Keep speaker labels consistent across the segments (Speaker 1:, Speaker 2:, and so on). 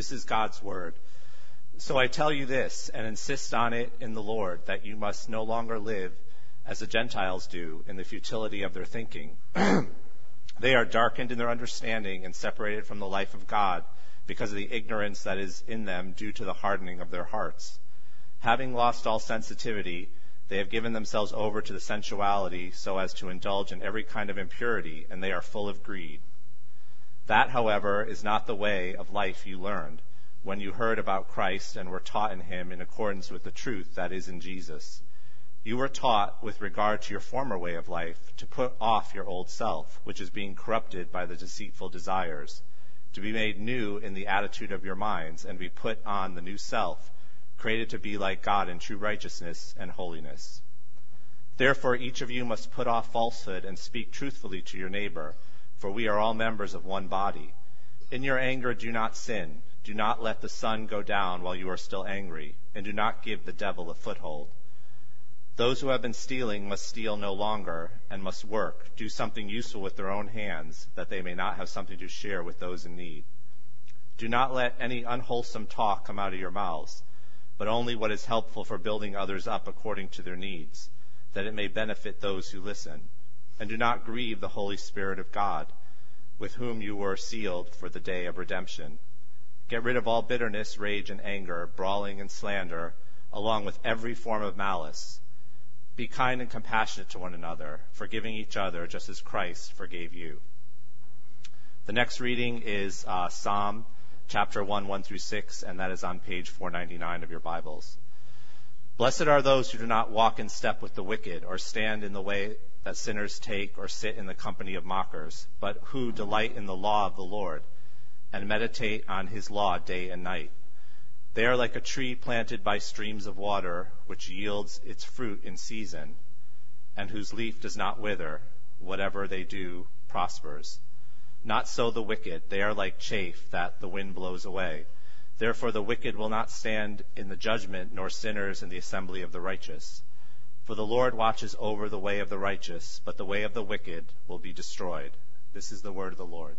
Speaker 1: This is God's word. So I tell you this and insist on it in the Lord that you must no longer live as the Gentiles do in the futility of their thinking. they are darkened in their understanding and separated from the life of God because of the ignorance that is in them due to the hardening of their hearts. Having lost all sensitivity, they have given themselves over to the sensuality so as to indulge in every kind of impurity, and they are full of greed. That, however, is not the way of life you learned when you heard about Christ and were taught in him in accordance with the truth that is in Jesus. You were taught, with regard to your former way of life, to put off your old self, which is being corrupted by the deceitful desires, to be made new in the attitude of your minds, and be put on the new self created to be like God in true righteousness and holiness. Therefore, each of you must put off falsehood and speak truthfully to your neighbor, for we are all members of one body. In your anger, do not sin. Do not let the sun go down while you are still angry, and do not give the devil a foothold. Those who have been stealing must steal no longer, and must work, do something useful with their own hands, that they may not have something to share with those in need. Do not let any unwholesome talk come out of your mouths but only what is helpful for building others up according to their needs, that it may benefit those who listen. And do not grieve the Holy Spirit of God, with whom you were sealed for the day of redemption. Get rid of all bitterness, rage, and anger, brawling and slander, along with every form of malice. Be kind and compassionate to one another, forgiving each other just as Christ forgave you. The next reading is uh, Psalm chapter 1, 1 through 6, and that is on page 499 of your Bibles. Blessed are those who do not walk in step with the wicked, or stand in the way that sinners take, or sit in the company of mockers, but who delight in the law of the Lord, and meditate on his law day and night. They are like a tree planted by streams of water, which yields its fruit in season, and whose leaf does not wither. Whatever they do prospers. Not so the wicked. They are like chaff that the wind blows away. Therefore the wicked will not stand in the judgment, nor sinners in the assembly of the righteous. For the Lord watches over the way of the righteous, but the way of the wicked will be destroyed. This is the word of the Lord.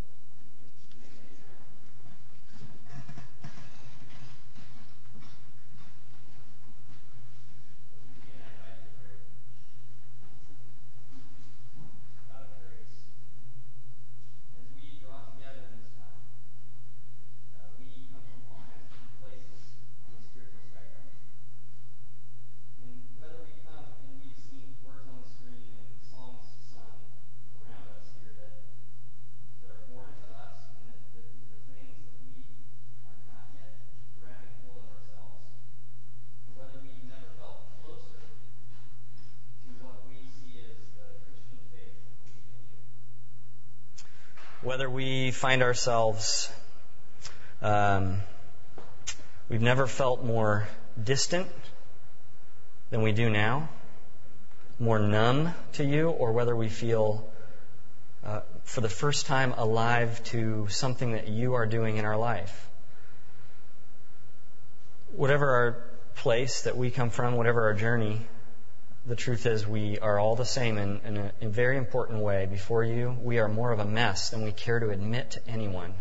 Speaker 2: Whether we find ourselves, um, we've never felt more distant than we do now, more numb to you, or whether we feel uh, for the first time alive to something that you are doing in our life. Whatever our place that we come from, whatever our journey, the truth is we are all the same in, in, a, in, a, very important way before you. We are more of a mess than we care to admit to anyone.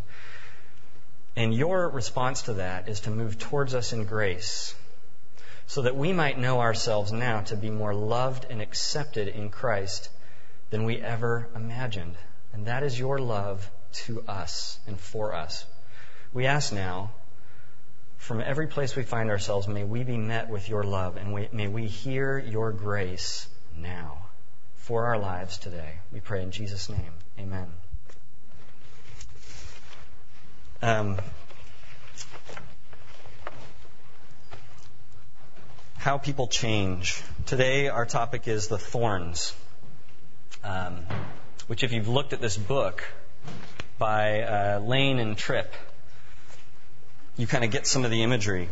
Speaker 2: And your response to that is to move towards us in grace so that we might know ourselves now to be more loved and accepted in Christ than we ever imagined. And that is your love to us and for us. We ask now from every place we find ourselves, may we be met with your love and we, may we hear your grace now for our lives today. We pray in Jesus' name. Amen. Um, how people change. Today, our topic is the thorns, um, which, if you've looked at this book by uh, Lane and Tripp, you kind of get some of the imagery.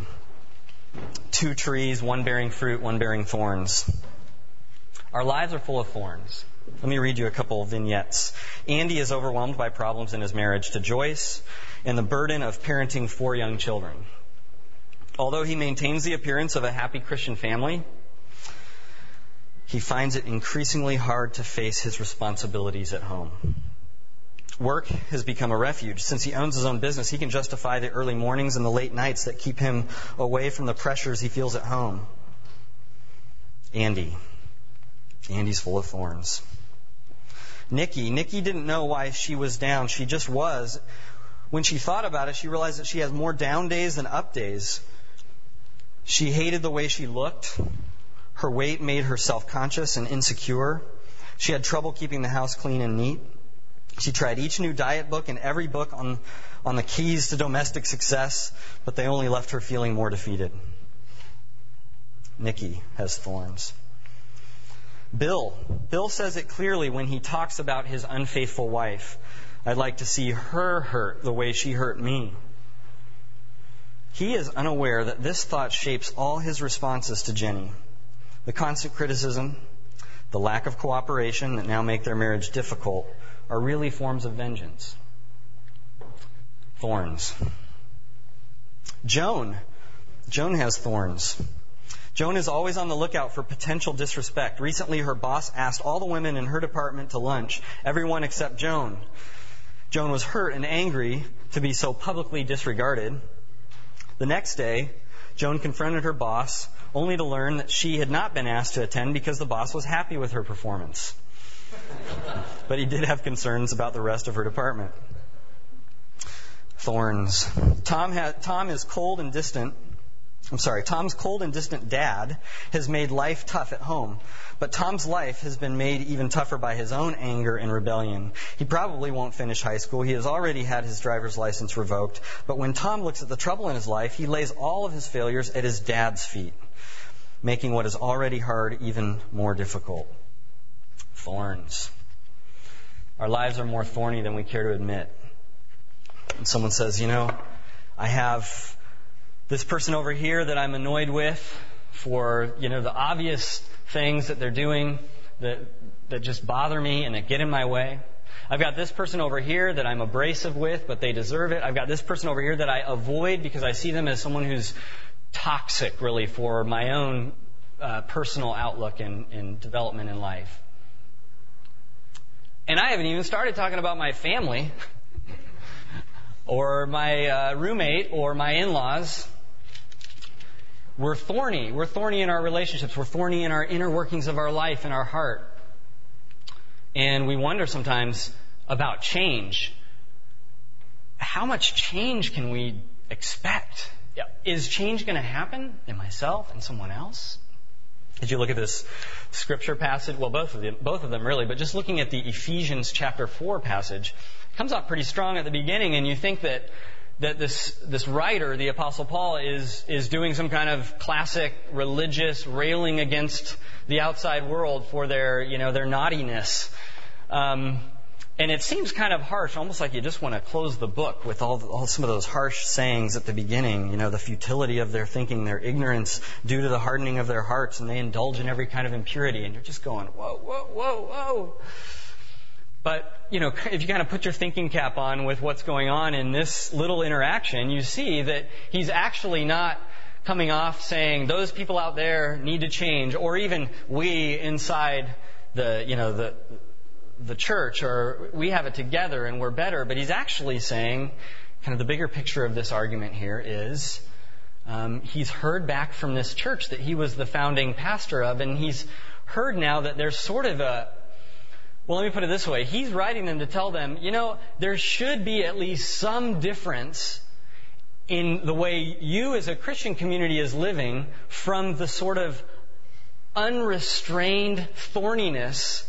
Speaker 2: Two trees, one bearing fruit, one bearing thorns. Our lives are full of thorns. Let me read you a couple of vignettes. Andy is overwhelmed by problems in his marriage to Joyce and the burden of parenting four young children. Although he maintains the appearance of a happy Christian family, he finds it increasingly hard to face his responsibilities at home. Work has become a refuge. Since he owns his own business, he can justify the early mornings and the late nights that keep him away from the pressures he feels at home. Andy. Andy's full of thorns. Nikki. Nikki didn't know why she was down. She just was. When she thought about it, she realized that she has more down days than up days. She hated the way she looked. Her weight made her self conscious and insecure. She had trouble keeping the house clean and neat. She tried each new diet book and every book on, on the keys to domestic success, but they only left her feeling more defeated. Nikki has thorns. Bill. Bill says it clearly when he talks about his unfaithful wife. I'd like to see her hurt the way she hurt me. He is unaware that this thought shapes all his responses to Jenny. The constant criticism, the lack of cooperation that now make their marriage difficult are really forms of vengeance. Thorns. Joan. Joan has thorns. Joan is always on the lookout for potential disrespect. Recently, her boss asked all the women in her department to lunch, everyone except Joan. Joan was hurt and angry to be so publicly disregarded. The next day, Joan confronted her boss, only to learn that she had not been asked to attend because the boss was happy with her performance. But he did have concerns about the rest of her department. Thorns. Tom, ha- Tom is cold and distant I'm sorry, Tom's cold and distant dad has made life tough at home. But Tom's life has been made even tougher by his own anger and rebellion. He probably won't finish high school. He has already had his driver's license revoked. But when Tom looks at the trouble in his life, he lays all of his failures at his dad's feet, making what is already hard even more difficult. Thorns. Our lives are more thorny than we care to admit. And someone says, you know, I have this person over here that I'm annoyed with for, you know, the obvious things that they're doing that, that just bother me and that get in my way. I've got this person over here that I'm abrasive with, but they deserve it. I've got this person over here that I avoid because I see them as someone who's toxic, really, for my own uh, personal outlook and, and development in life. And I haven't even started talking about my family, or my uh, roommate, or my in laws. We're thorny. We're thorny in our relationships. We're thorny in our inner workings of our life and our heart. And we wonder sometimes about change. How much change can we expect? Is change going to happen in myself and someone else? As you look at this scripture passage, well, both of them, both of them really, but just looking at the Ephesians chapter 4 passage, comes out pretty strong at the beginning, and you think that that this, this writer, the Apostle Paul, is, is doing some kind of classic religious railing against the outside world for their, you know, their naughtiness. Um, and it seems kind of harsh, almost like you just want to close the book with all, all some of those harsh sayings at the beginning. You know, the futility of their thinking, their ignorance due to the hardening of their hearts, and they indulge in every kind of impurity. And you're just going, whoa, whoa, whoa, whoa. But, you know, if you kind of put your thinking cap on with what's going on in this little interaction, you see that he's actually not coming off saying those people out there need to change, or even we inside the, you know, the, the church, or we have it together and we're better. But he's actually saying, kind of the bigger picture of this argument here is, um, he's heard back from this church that he was the founding pastor of, and he's heard now that there's sort of a, well, let me put it this way. He's writing them to tell them, you know, there should be at least some difference in the way you as a Christian community is living from the sort of unrestrained thorniness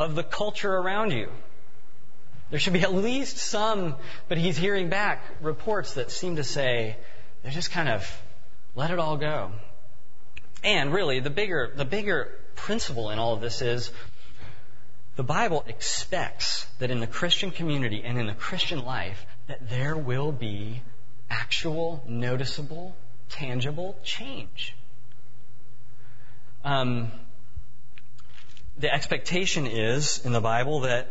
Speaker 2: of the culture around you. There should be at least some, but he's hearing back reports that seem to say they're just kind of let it all go. And really, the bigger, the bigger principle in all of this is the Bible expects that in the Christian community and in the Christian life that there will be actual, noticeable, tangible change. Um, the expectation is in the Bible that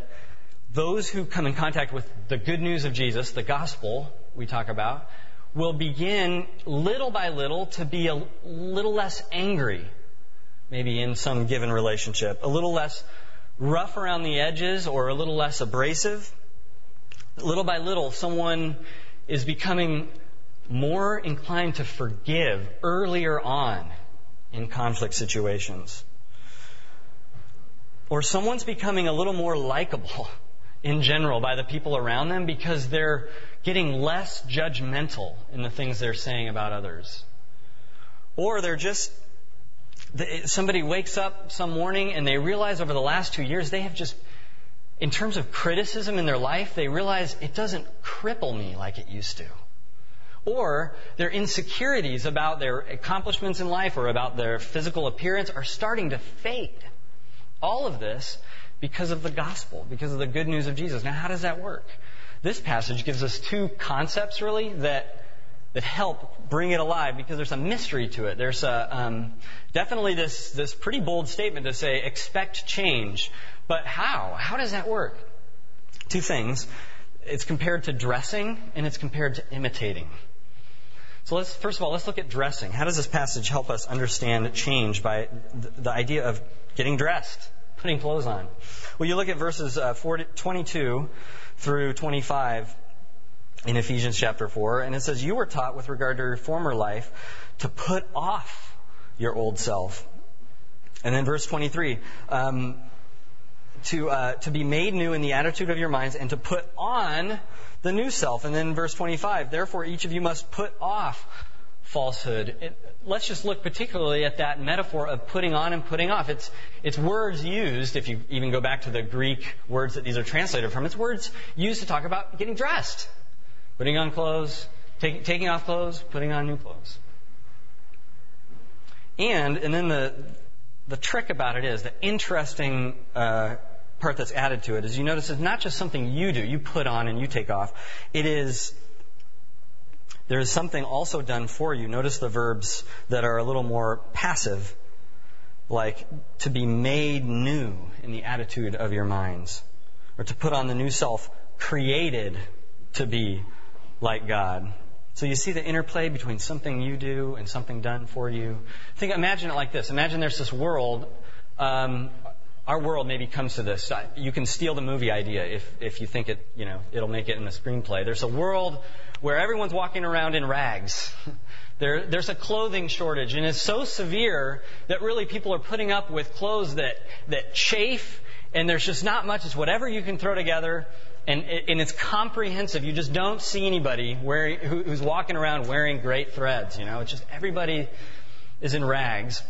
Speaker 2: those who come in contact with the good news of Jesus, the gospel we talk about, will begin little by little to be a little less angry, maybe in some given relationship, a little less rough around the edges or a little less abrasive. little by little, someone is becoming more inclined to forgive earlier on in conflict situations. Or someone's becoming a little more likable in general by the people around them because they're getting less judgmental in the things they're saying about others. Or they're just, somebody wakes up some morning and they realize over the last two years they have just, in terms of criticism in their life, they realize it doesn't cripple me like it used to. Or their insecurities about their accomplishments in life or about their physical appearance are starting to fade. All of this because of the gospel, because of the good news of Jesus. Now, how does that work? This passage gives us two concepts really that that help bring it alive because there's a mystery to it. There's a, um, definitely this this pretty bold statement to say expect change, but how? How does that work? Two things. It's compared to dressing and it's compared to imitating. So let's first of all let's look at dressing. How does this passage help us understand change by the idea of getting dressed? putting clothes on. Well, you look at verses uh, 40, 22 through 25 in Ephesians chapter 4, and it says, You were taught with regard to your former life to put off your old self. And then verse 23, um, to, uh, to be made new in the attitude of your minds and to put on the new self. And then verse 25, therefore each of you must put off falsehood. It, let's just look particularly at that metaphor of putting on and putting off. It's, it's words used, if you even go back to the Greek words that these are translated from, it's words used to talk about getting dressed. Putting on clothes, take, taking off clothes, putting on new clothes. And, and then the, the trick about it is, the interesting uh, part that's added to it is you notice it's not just something you do, you put on and you take off. It is there is something also done for you. Notice the verbs that are a little more passive, like to be made new in the attitude of your minds, or to put on the new self, created to be like God. So you see the interplay between something you do and something done for you. Think, imagine it like this. Imagine there's this world. Um, our world maybe comes to this. You can steal the movie idea if if you think it, you know, it'll make it in the screenplay. There's a world where everyone's walking around in rags. There, there's a clothing shortage, and it's so severe that really people are putting up with clothes that, that chafe, and there's just not much. It's whatever you can throw together, and, and it's comprehensive. You just don't see anybody wearing, who, who's walking around wearing great threads. You know, it's just everybody is in rags.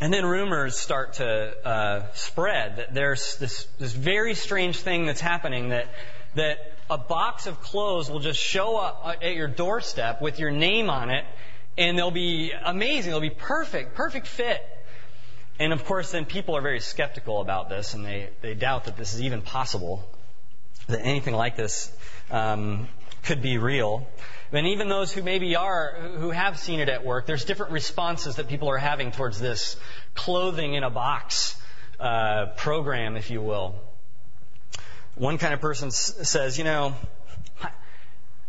Speaker 2: And then rumors start to uh, spread that there's this, this very strange thing that's happening that that a box of clothes will just show up at your doorstep with your name on it, and they'll be amazing. They'll be perfect, perfect fit. And of course, then people are very skeptical about this, and they, they doubt that this is even possible, that anything like this um, could be real. And even those who maybe are, who have seen it at work, there's different responses that people are having towards this clothing in a box uh, program, if you will. One kind of person s- says, you know,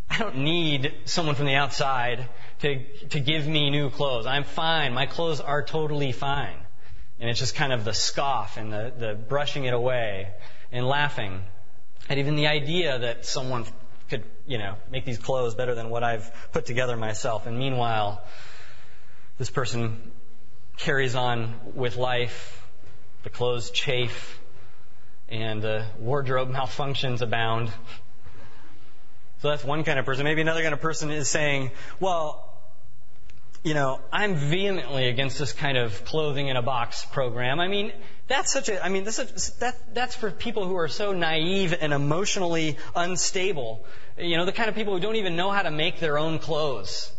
Speaker 2: I don't need someone from the outside to, to give me new clothes. I'm fine. My clothes are totally fine. And it's just kind of the scoff and the, the brushing it away and laughing at even the idea that someone could, you know, make these clothes better than what I've put together myself. And meanwhile, this person carries on with life. The clothes chafe and uh, wardrobe malfunctions abound. So that's one kind of person. Maybe another kind of person is saying, well, you know, I'm vehemently against this kind of clothing in a box program. I mean, that's such a, I mean, this is, that, that's for people who are so naive and emotionally unstable. You know, the kind of people who don't even know how to make their own clothes.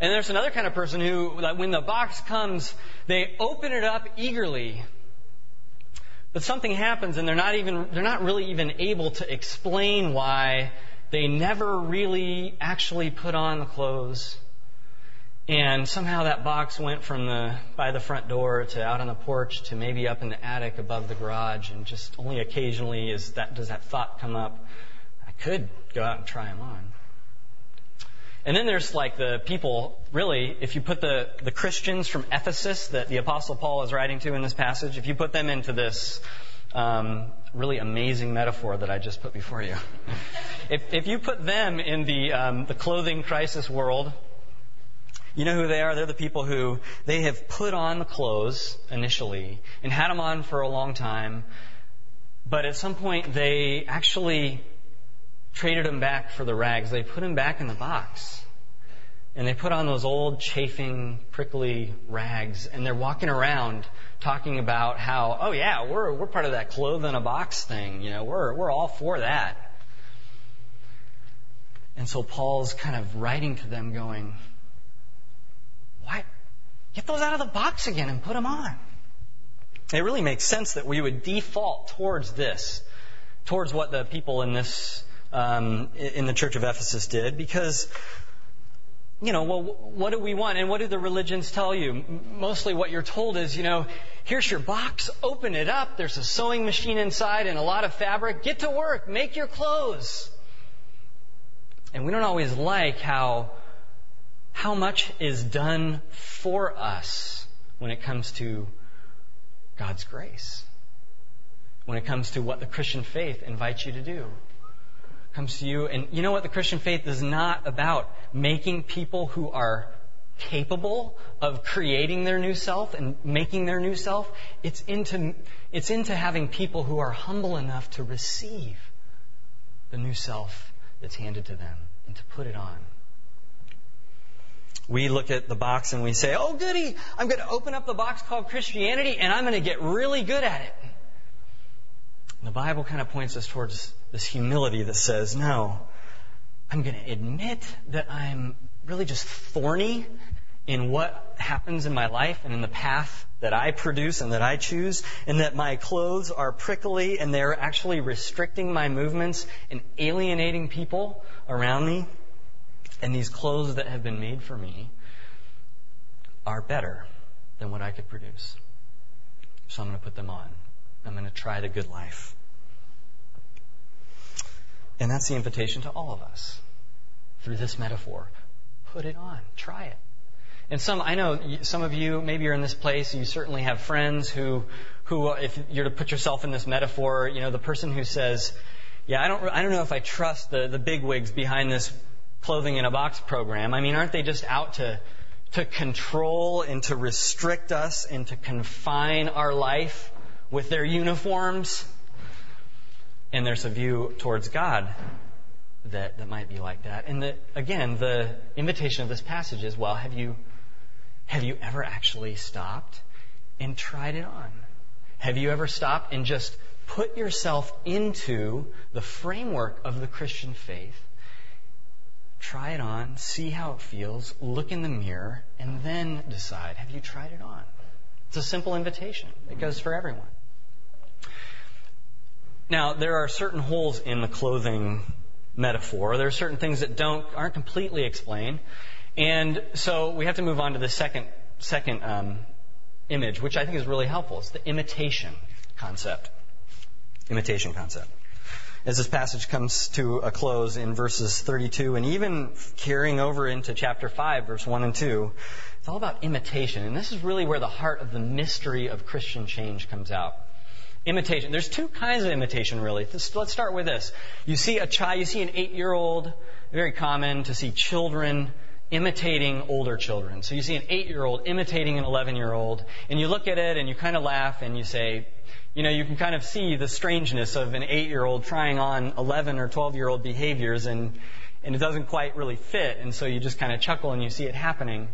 Speaker 2: And there's another kind of person who, when the box comes, they open it up eagerly but something happens and they're not even, they're not really even able to explain why they never really actually put on the clothes. And somehow that box went from the, by the front door to out on the porch to maybe up in the attic above the garage and just only occasionally is that, does that thought come up, I could go out and try them on. And then there's like the people, really, if you put the, the Christians from Ephesus that the Apostle Paul is writing to in this passage, if you put them into this um, really amazing metaphor that I just put before you. if, if you put them in the, um, the clothing crisis world, you know who they are? They're the people who they have put on the clothes initially and had them on for a long time, but at some point they actually traded them back for the rags. They put them back in the box. And they put on those old chafing, prickly rags and they're walking around talking about how, oh yeah, we're, we're part of that clothes in a box thing. You know, we're, we're all for that. And so Paul's kind of writing to them going, why? Get those out of the box again and put them on. It really makes sense that we would default towards this, towards what the people in this, um, in the church of Ephesus did, because you know, well, what do we want? And what do the religions tell you? Mostly what you're told is, you know, here's your box, open it up, there's a sewing machine inside and a lot of fabric, get to work, make your clothes. And we don't always like how, how much is done for us when it comes to God's grace. When it comes to what the Christian faith invites you to do comes to you. And you know what? The Christian faith is not about making people who are capable of creating their new self and making their new self. It's into, it's into having people who are humble enough to receive the new self that's handed to them and to put it on. We look at the box and we say, oh goody, I'm going to open up the box called Christianity and I'm going to get really good at it. The Bible kind of points us towards this humility that says, no, I'm going to admit that I'm really just thorny in what happens in my life and in the path that I produce and that I choose, and that my clothes are prickly and they're actually restricting my movements and alienating people around me. And these clothes that have been made for me are better than what I could produce. So I'm going to put them on. I'm going to try the good life. And that's the invitation to all of us through this metaphor. Put it on. Try it. And some, I know some of you, maybe you're in this place, you certainly have friends who, who, if you're to put yourself in this metaphor, you know, the person who says, yeah, I don't, I don't know if I trust the, the big wigs behind this clothing in a box program. I mean, aren't they just out to, to control and to restrict us and to confine our life with their uniforms? And there's a view towards God that, that might be like that. And the, again, the invitation of this passage is, well, have you, have you ever actually stopped and tried it on? Have you ever stopped and just put yourself into the framework of the Christian faith? Try it on, see how it feels, look in the mirror, and then decide, have you tried it on? It's a simple invitation. It goes for everyone. Now, there are certain holes in the clothing metaphor. There are certain things that don't aren't completely explained, and so we have to move on to the second second um, image, which I think is really helpful. It's the imitation concept. Imitation concept. As this passage comes to a close in verses 32 and even carrying over into chapter 5, verse 1 and 2, it's all about imitation. And this is really where the heart of the mystery of Christian change comes out. Imitation. There's two kinds of imitation, really. Let's start with this. You see a child, you see an eight-year-old, very common to see children imitating older children. So you see an eight-year-old imitating an 11-year-old, and you look at it and you kind of laugh and you say, you know, you can kind of see the strangeness of an eight-year-old trying on 11 or 12-year-old behaviors and, and it doesn't quite really fit. And so you just kind of chuckle and you see it happening.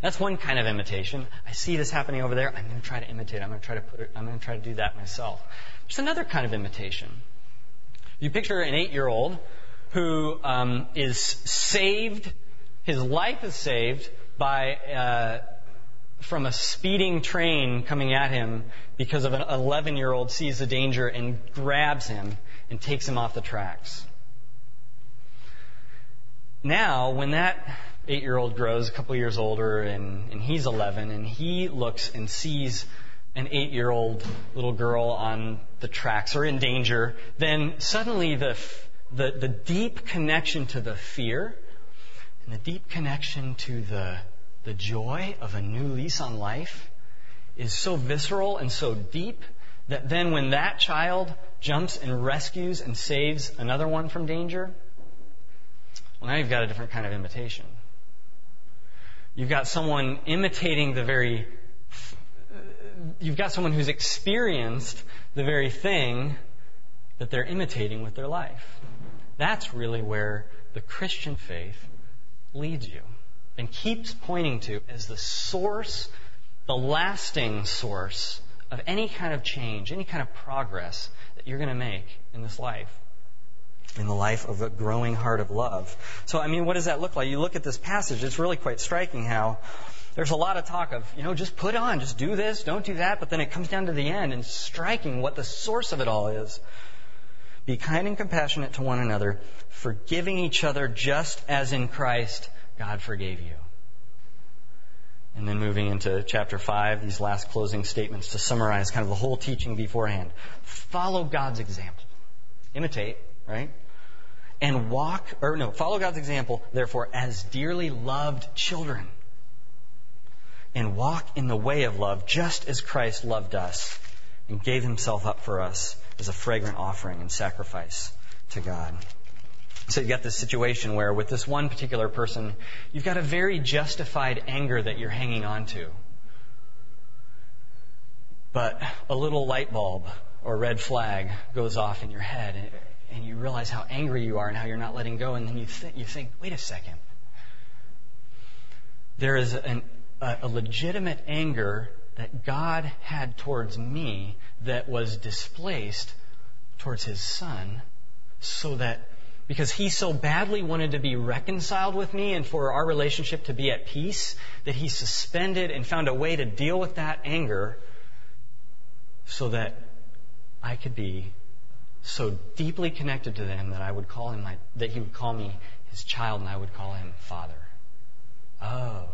Speaker 2: That's one kind of imitation. I see this happening over there. I'm going to try to imitate. I'm going to try to put it, I'm going to try to do that myself. There's another kind of imitation. You picture an eight-year-old who um, is saved. His life is saved by uh, from a speeding train coming at him because of an 11-year-old sees the danger and grabs him and takes him off the tracks. Now, when that eight year old grows a couple years older and, and he's 11 and he looks and sees an eight year old little girl on the tracks or in danger, then suddenly the, the, the deep connection to the fear and the deep connection to the, the joy of a new lease on life is so visceral and so deep that then when that child jumps and rescues and saves another one from danger, well, now you've got a different kind of imitation. You've got someone imitating the very, you've got someone who's experienced the very thing that they're imitating with their life. That's really where the Christian faith leads you and keeps pointing to as the source, the lasting source of any kind of change, any kind of progress that you're going to make in this life. In the life of a growing heart of love. So, I mean, what does that look like? You look at this passage, it's really quite striking how there's a lot of talk of, you know, just put on, just do this, don't do that, but then it comes down to the end and striking what the source of it all is. Be kind and compassionate to one another, forgiving each other just as in Christ God forgave you. And then moving into chapter 5, these last closing statements to summarize kind of the whole teaching beforehand. Follow God's example. Imitate, right? And walk, or no, follow God's example, therefore, as dearly loved children. And walk in the way of love, just as Christ loved us and gave himself up for us as a fragrant offering and sacrifice to God. So you've got this situation where with this one particular person, you've got a very justified anger that you're hanging on to. But a little light bulb or red flag goes off in your head and, you realize how angry you are and how you're not letting go and then you, th- you think, wait a second. There is an, a, a legitimate anger that God had towards me that was displaced towards his son so that because he so badly wanted to be reconciled with me and for our relationship to be at peace that he suspended and found a way to deal with that anger so that I could be so deeply connected to them that I would call him my, that he would call me his child and I would call him father. Oh.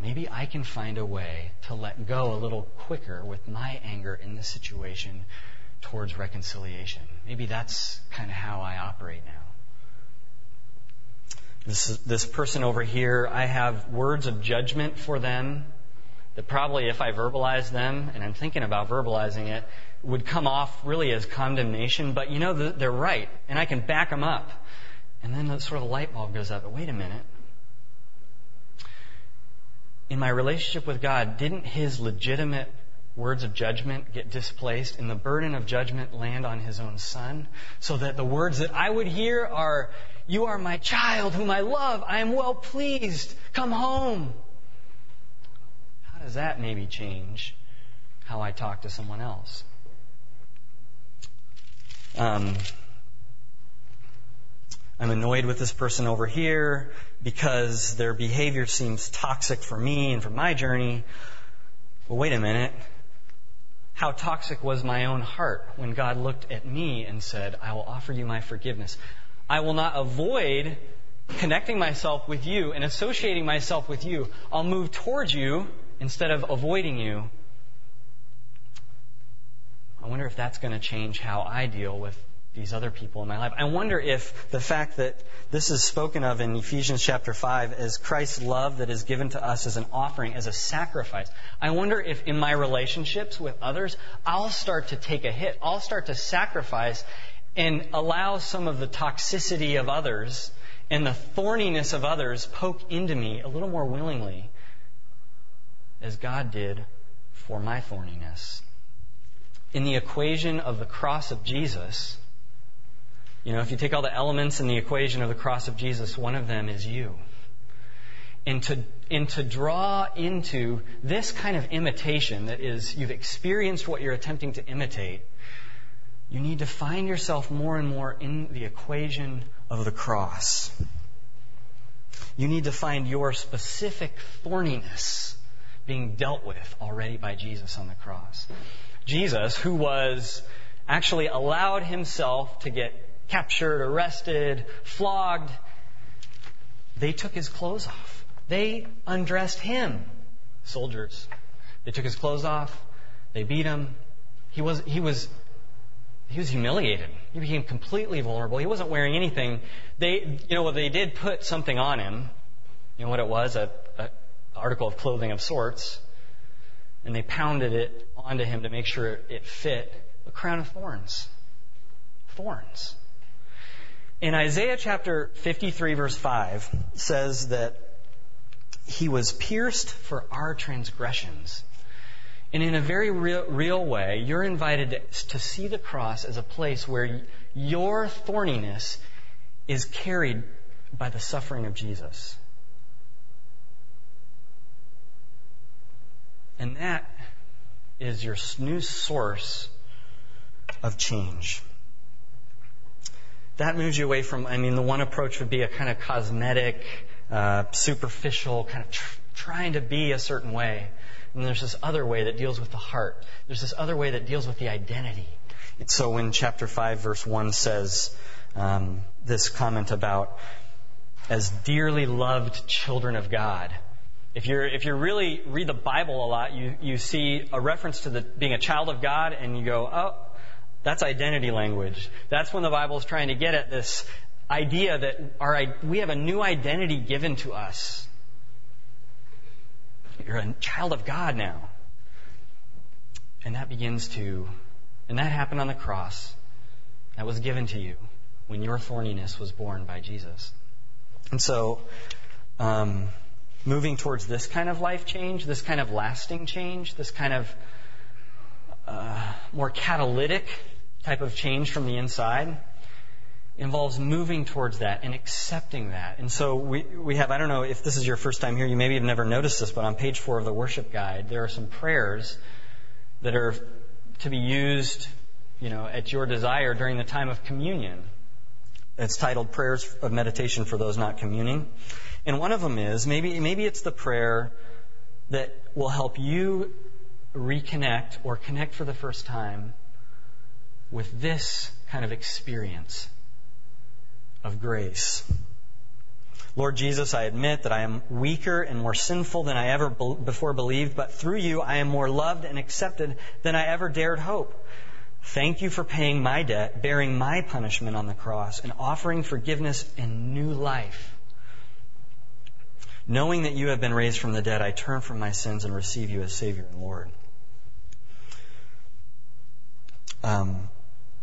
Speaker 2: Maybe I can find a way to let go a little quicker with my anger in this situation towards reconciliation. Maybe that's kind of how I operate now. This, this person over here, I have words of judgment for them that probably if I verbalize them, and I'm thinking about verbalizing it, would come off really as condemnation, but you know, they're right, and I can back them up. And then the sort of light bulb goes up. But wait a minute. In my relationship with God, didn't His legitimate words of judgment get displaced and the burden of judgment land on his own son so that the words that I would hear are, you are my child whom I love. I am well pleased. Come home. How does that maybe change how I talk to someone else? Um, I'm annoyed with this person over here because their behavior seems toxic for me and for my journey. Well, wait a minute how toxic was my own heart when God looked at me and said, I will offer you my forgiveness. I will not avoid connecting myself with you and associating myself with you. I'll move towards you instead of avoiding you. I wonder if that's going to change how I deal with these other people in my life. I wonder if the fact that this is spoken of in Ephesians chapter 5 as Christ's love that is given to us as an offering, as a sacrifice, I wonder if in my relationships with others, I'll start to take a hit. I'll start to sacrifice and allow some of the toxicity of others and the thorniness of others poke into me a little more willingly as God did for my thorniness. In the equation of the cross of Jesus, you know, if you take all the elements in the equation of the cross of Jesus, one of them is you. And to, and to draw into this kind of imitation that is, you've experienced what you're attempting to imitate, you need to find yourself more and more in the equation of the cross. You need to find your specific thorniness being dealt with already by Jesus on the cross. Jesus, who was actually allowed himself to get captured, arrested, flogged. They took his clothes off. They undressed him, soldiers. They took his clothes off. They beat him. He was, he was, he was humiliated. He became completely vulnerable. He wasn't wearing anything. They, you know, they did put something on him. You know what it was? A, a article of clothing of sorts. And they pounded it onto him to make sure it fit a crown of thorns. Thorns. In Isaiah chapter 53 verse 5 says that he was pierced for our transgressions. And in a very real, real way, you're invited to, to see the cross as a place where your thorniness is carried by the suffering of Jesus. And that is your new source of change. That moves you away from, I mean, the one approach would be a kind of cosmetic, uh, superficial, kind of tr- trying to be a certain way. And there's this other way that deals with the heart. There's this other way that deals with the identity. And so when chapter 5, verse 1 says um, this comment about, as dearly loved children of God, if you're if you really read the Bible a lot, you you see a reference to the being a child of God, and you go, oh, that's identity language. That's when the Bible is trying to get at this idea that our we have a new identity given to us. You're a child of God now, and that begins to, and that happened on the cross. That was given to you when your thorniness was borne by Jesus. And so. Um, moving towards this kind of life change, this kind of lasting change, this kind of uh, more catalytic type of change from the inside involves moving towards that and accepting that. And so we, we have, I don't know if this is your first time here, you maybe have never noticed this, but on page four of the worship guide, there are some prayers that are to be used, you know, at your desire during the time of communion. It's titled Prayers of Meditation for Those Not Communing. And one of them is maybe, maybe it's the prayer that will help you reconnect or connect for the first time with this kind of experience of grace. Lord Jesus, I admit that I am weaker and more sinful than I ever before believed, but through you I am more loved and accepted than I ever dared hope. Thank you for paying my debt, bearing my punishment on the cross, and offering forgiveness and new life. Knowing that you have been raised from the dead, I turn from my sins and receive you as Savior and Lord. Um,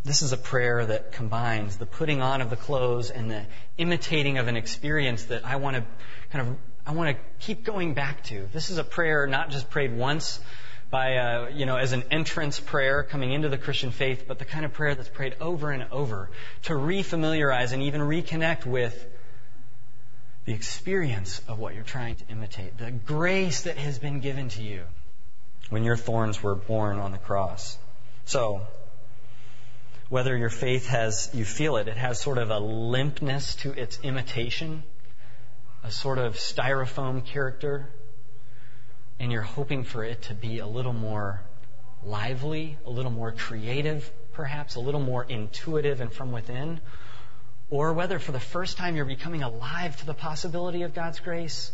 Speaker 2: this is a prayer that combines the putting on of the clothes and the imitating of an experience that I want to kind of I want to keep going back to. This is a prayer not just prayed once by uh, you know as an entrance prayer coming into the Christian faith, but the kind of prayer that's prayed over and over to refamiliarize and even reconnect with the experience of what you're trying to imitate, the grace that has been given to you when your thorns were borne on the cross. So, whether your faith has, you feel it, it has sort of a limpness to its imitation, a sort of styrofoam character, and you're hoping for it to be a little more lively, a little more creative, perhaps, a little more intuitive and from within, or whether for the first time you're becoming alive to the possibility of God's grace,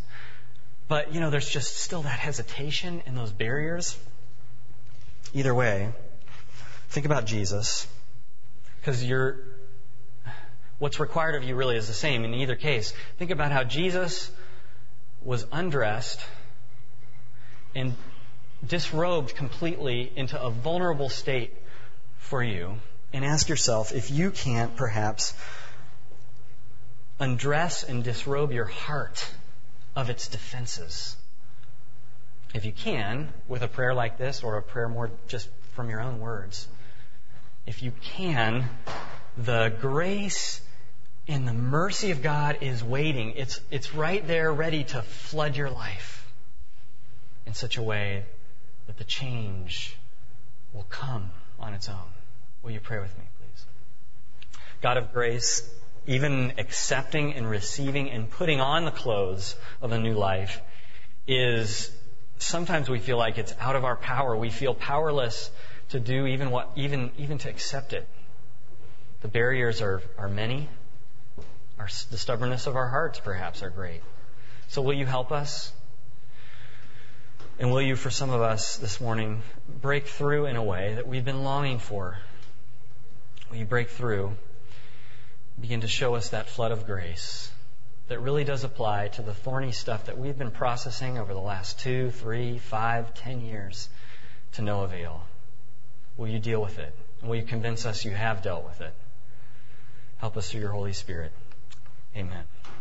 Speaker 2: but you know, there's just still that hesitation and those barriers. Either way, think about Jesus, because you're, what's required of you really is the same in either case. Think about how Jesus was undressed and disrobed completely into a vulnerable state for you, and ask yourself if you can't perhaps undress and disrobe your heart of its defenses. If you can, with a prayer like this, or a prayer more just from your own words, if you can, the grace and the mercy of God is waiting. It's, it's right there ready to flood your life in such a way that the change will come on its own. Will you pray with me, please? God of grace, even accepting and receiving and putting on the clothes of a new life is sometimes we feel like it's out of our power. We feel powerless to do even what, even, even to accept it. The barriers are, are many. Our, the stubbornness of our hearts, perhaps, are great. So will you help us? And will you, for some of us this morning, break through in a way that we've been longing for? Will you break through? begin to show us that flood of grace that really does apply to the thorny stuff that we've been processing over the last two, three, five, ten years. to no avail. Will you deal with it? And will you convince us you have dealt with it? Help us through your Holy Spirit. Amen.